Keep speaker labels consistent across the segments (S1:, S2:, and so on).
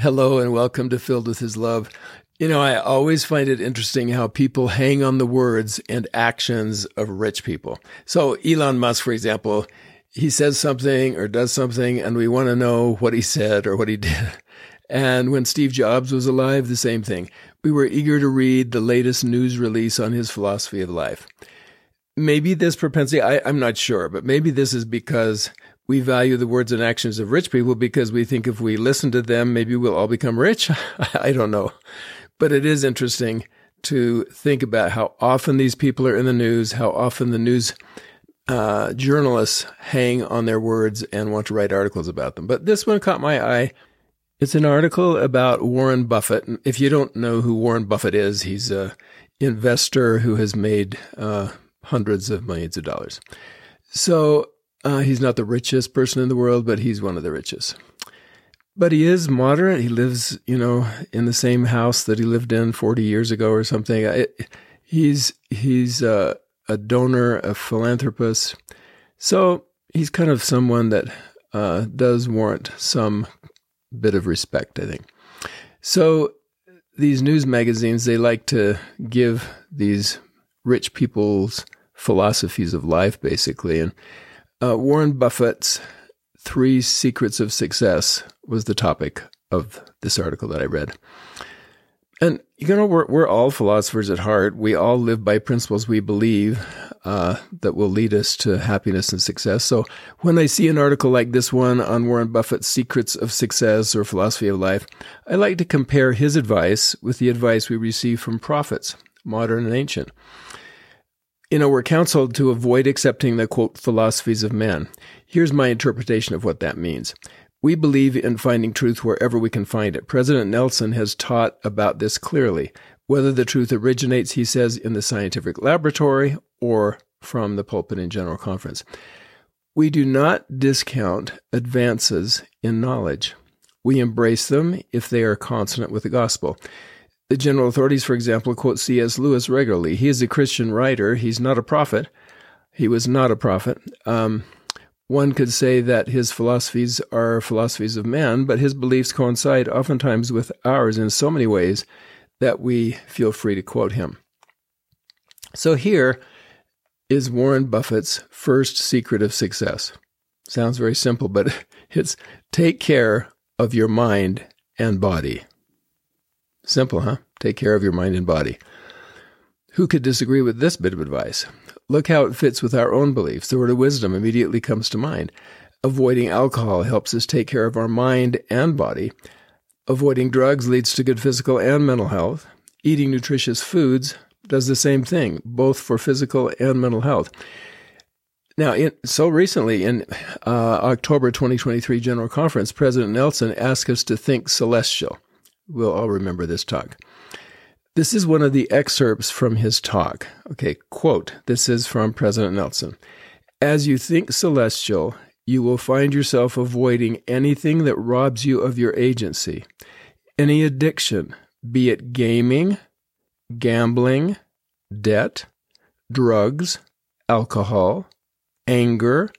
S1: Hello and welcome to Filled with His Love. You know, I always find it interesting how people hang on the words and actions of rich people. So, Elon Musk, for example, he says something or does something, and we want to know what he said or what he did. And when Steve Jobs was alive, the same thing. We were eager to read the latest news release on his philosophy of life. Maybe this propensity, I, I'm not sure, but maybe this is because we value the words and actions of rich people because we think if we listen to them, maybe we'll all become rich. I don't know. But it is interesting to think about how often these people are in the news, how often the news uh, journalists hang on their words and want to write articles about them. But this one caught my eye. It's an article about Warren Buffett. If you don't know who Warren Buffett is, he's a investor who has made uh, hundreds of millions of dollars. So uh, he's not the richest person in the world, but he's one of the richest. But he is moderate. He lives, you know, in the same house that he lived in 40 years ago or something. He's he's uh, a donor, a philanthropist. So he's kind of someone that uh, does warrant some bit of respect, I think. So these news magazines, they like to give these rich people's philosophies of life, basically. And uh, Warren Buffett's Three Secrets of Success was the topic of this article that I read. And, you know, we're, we're all philosophers at heart. We all live by principles we believe uh, that will lead us to happiness and success. So when I see an article like this one on Warren Buffett's Secrets of Success or Philosophy of Life, I like to compare his advice with the advice we receive from prophets, modern and ancient you know, we're counseled to avoid accepting the quote philosophies of men. Here's my interpretation of what that means. We believe in finding truth wherever we can find it. President Nelson has taught about this clearly. Whether the truth originates, he says, in the scientific laboratory or from the pulpit in general conference. We do not discount advances in knowledge. We embrace them if they are consonant with the gospel. The general authorities, for example, quote C.S. Lewis regularly. He is a Christian writer. He's not a prophet. He was not a prophet. Um, one could say that his philosophies are philosophies of man, but his beliefs coincide oftentimes with ours in so many ways that we feel free to quote him. So here is Warren Buffett's first secret of success. Sounds very simple, but it's take care of your mind and body. Simple, huh? Take care of your mind and body. Who could disagree with this bit of advice? Look how it fits with our own beliefs. The word of wisdom immediately comes to mind. Avoiding alcohol helps us take care of our mind and body. Avoiding drugs leads to good physical and mental health. Eating nutritious foods does the same thing, both for physical and mental health. Now, in, so recently in uh, October 2023 General Conference, President Nelson asked us to think celestial. We'll all remember this talk. This is one of the excerpts from his talk. Okay, quote This is from President Nelson. As you think celestial, you will find yourself avoiding anything that robs you of your agency. Any addiction, be it gaming, gambling, debt, drugs, alcohol, anger,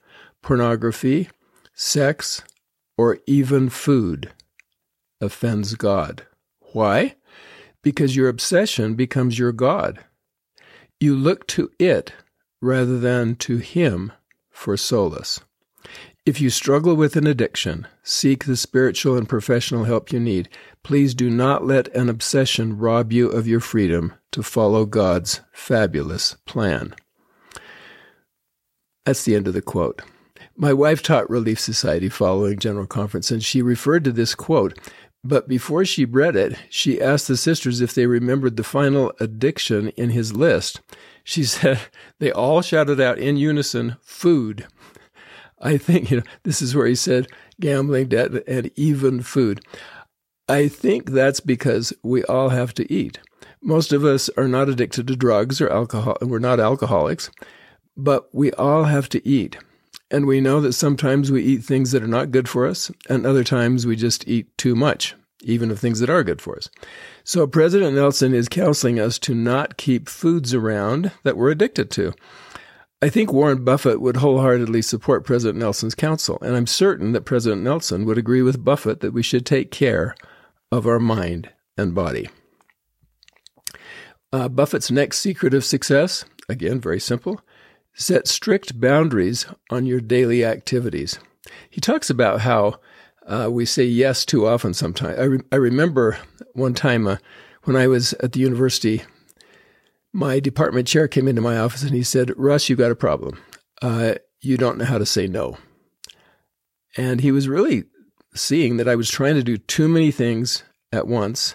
S1: pornography, sex, or even food offends God. Why? Because your obsession becomes your God. You look to it rather than to Him for solace. If you struggle with an addiction, seek the spiritual and professional help you need. Please do not let an obsession rob you of your freedom to follow God's fabulous plan. That's the end of the quote. My wife taught Relief Society following General Conference, and she referred to this quote but before she read it, she asked the sisters if they remembered the final addiction in his list. She said they all shouted out in unison, food. I think, you know, this is where he said gambling, debt, and even food. I think that's because we all have to eat. Most of us are not addicted to drugs or alcohol, we're not alcoholics, but we all have to eat. And we know that sometimes we eat things that are not good for us, and other times we just eat too much, even of things that are good for us. So President Nelson is counseling us to not keep foods around that we're addicted to. I think Warren Buffett would wholeheartedly support President Nelson's counsel, and I'm certain that President Nelson would agree with Buffett that we should take care of our mind and body. Uh, Buffett's next secret of success, again, very simple set strict boundaries on your daily activities. He talks about how uh, we say yes too often sometimes. I, re- I remember one time uh, when I was at the university, my department chair came into my office and he said, Russ, you've got a problem. Uh, you don't know how to say no. And he was really seeing that I was trying to do too many things at once,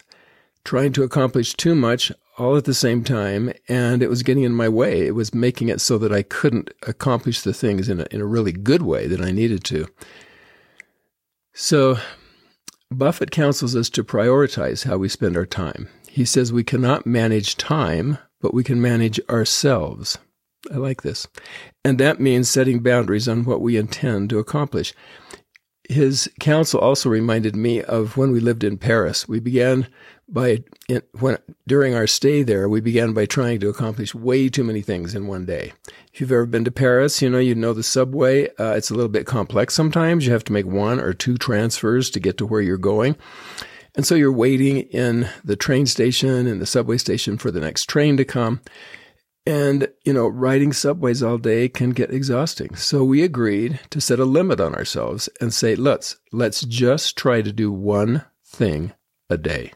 S1: trying to accomplish too much all at the same time, and it was getting in my way. It was making it so that I couldn't accomplish the things in a, in a really good way that I needed to. So, Buffett counsels us to prioritize how we spend our time. He says we cannot manage time, but we can manage ourselves. I like this. And that means setting boundaries on what we intend to accomplish. His counsel also reminded me of when we lived in Paris. We began by when during our stay there, we began by trying to accomplish way too many things in one day. If you've ever been to Paris, you know you know the subway. Uh, it's a little bit complex sometimes. You have to make one or two transfers to get to where you're going. And so you're waiting in the train station and the subway station for the next train to come. And, you know, riding subways all day can get exhausting. So we agreed to set a limit on ourselves and say, let's, let's just try to do one thing a day.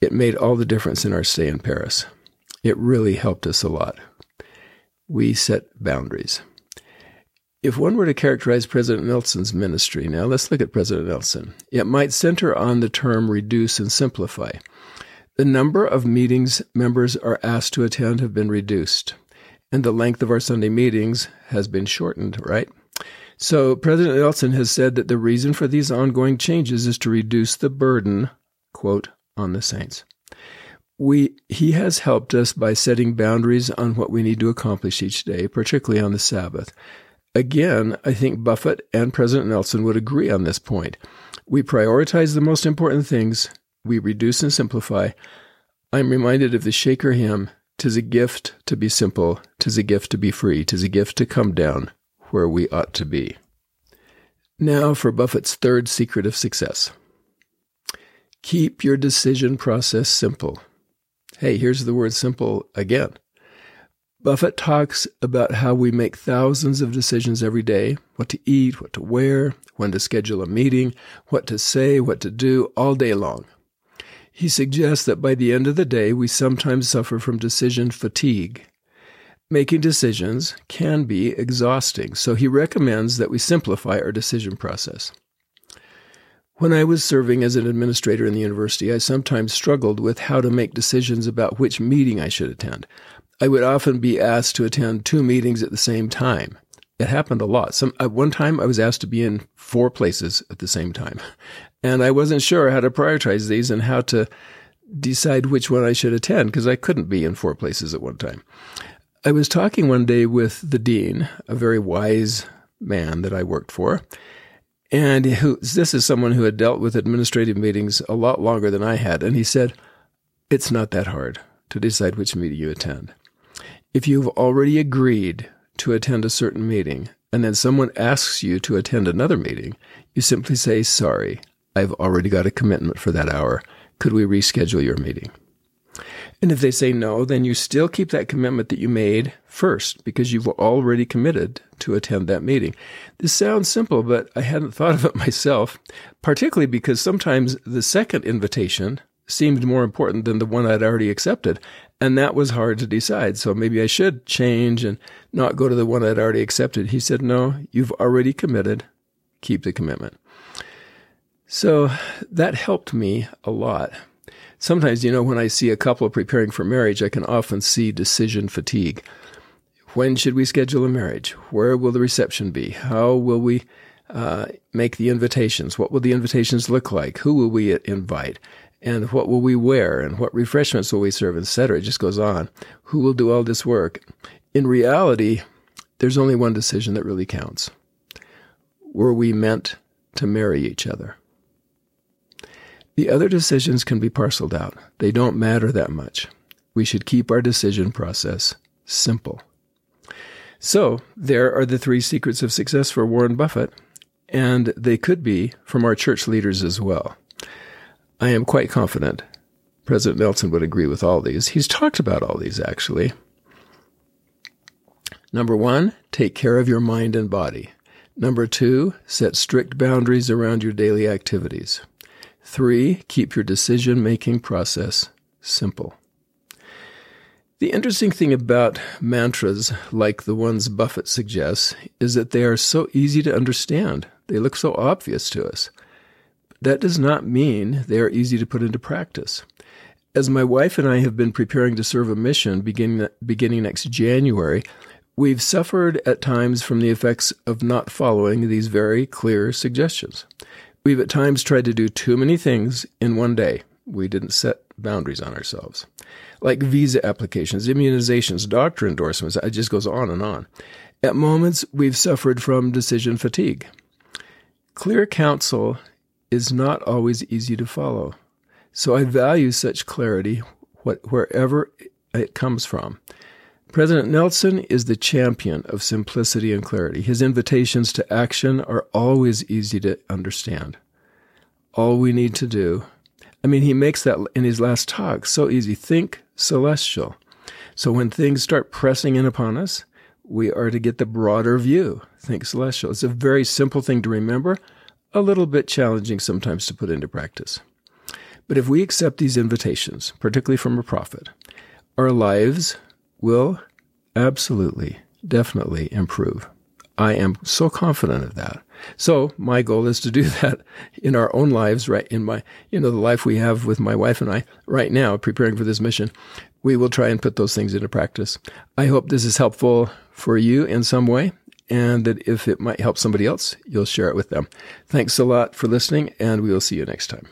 S1: It made all the difference in our stay in Paris. It really helped us a lot. We set boundaries. If one were to characterize President Nelson's ministry, now let's look at President Nelson. It might center on the term reduce and simplify. The number of meetings members are asked to attend have been reduced, and the length of our Sunday meetings has been shortened, right? So President Nelson has said that the reason for these ongoing changes is to reduce the burden, quote, on the saints. We, he has helped us by setting boundaries on what we need to accomplish each day, particularly on the Sabbath. Again, I think Buffett and President Nelson would agree on this point. We prioritize the most important things we reduce and simplify, I'm reminded of the Shaker hymn, "Tis a gift to be simple, tis a gift to be free, tis a gift to come down where we ought to be. Now for Buffett's third secret of success. Keep your decision process simple. Hey, here's the word simple again. Buffett talks about how we make thousands of decisions every day what to eat, what to wear, when to schedule a meeting, what to say, what to do, all day long. He suggests that by the end of the day, we sometimes suffer from decision fatigue. Making decisions can be exhausting, so he recommends that we simplify our decision process. When I was serving as an administrator in the university, I sometimes struggled with how to make decisions about which meeting I should attend. I would often be asked to attend two meetings at the same time. It happened a lot. Some at one time I was asked to be in four places at the same time. And I wasn't sure how to prioritize these and how to decide which one I should attend because I couldn't be in four places at one time. I was talking one day with the dean, a very wise man that I worked for, and who, this is someone who had dealt with administrative meetings a lot longer than I had. And he said, It's not that hard to decide which meeting you attend. If you've already agreed to attend a certain meeting and then someone asks you to attend another meeting, you simply say, Sorry, I've already got a commitment for that hour. Could we reschedule your meeting? And if they say no, then you still keep that commitment that you made first because you've already committed to attend that meeting. This sounds simple, but I hadn't thought of it myself, particularly because sometimes the second invitation seemed more important than the one I'd already accepted. And that was hard to decide. So maybe I should change and not go to the one I'd already accepted. He said, no, you've already committed. Keep the commitment. So that helped me a lot. Sometimes, you know, when I see a couple preparing for marriage, I can often see decision fatigue. When should we schedule a marriage? Where will the reception be? How will we uh, make the invitations? What will the invitations look like? Who will we invite? And what will we wear? And what refreshments will we serve, etc. It just goes on. Who will do all this work? In reality, there's only one decision that really counts. Were we meant to marry each other? The other decisions can be parceled out. They don't matter that much. We should keep our decision process simple. So, there are the three secrets of success for Warren Buffett, and they could be from our church leaders as well. I am quite confident President Nelson would agree with all these. He's talked about all these, actually. Number one, take care of your mind and body. Number two, set strict boundaries around your daily activities. Three, keep your decision making process simple. The interesting thing about mantras like the ones Buffett suggests is that they are so easy to understand. They look so obvious to us. That does not mean they are easy to put into practice. As my wife and I have been preparing to serve a mission beginning, beginning next January, we've suffered at times from the effects of not following these very clear suggestions. We've at times tried to do too many things in one day. We didn't set boundaries on ourselves. Like visa applications, immunizations, doctor endorsements, it just goes on and on. At moments, we've suffered from decision fatigue. Clear counsel is not always easy to follow. So I value such clarity wherever it comes from. President Nelson is the champion of simplicity and clarity. His invitations to action are always easy to understand. All we need to do, I mean, he makes that in his last talk so easy. Think celestial. So when things start pressing in upon us, we are to get the broader view. Think celestial. It's a very simple thing to remember, a little bit challenging sometimes to put into practice. But if we accept these invitations, particularly from a prophet, our lives will absolutely, definitely improve. I am so confident of that. So my goal is to do that in our own lives, right? In my, you know, the life we have with my wife and I right now, preparing for this mission. We will try and put those things into practice. I hope this is helpful for you in some way and that if it might help somebody else, you'll share it with them. Thanks a lot for listening and we will see you next time.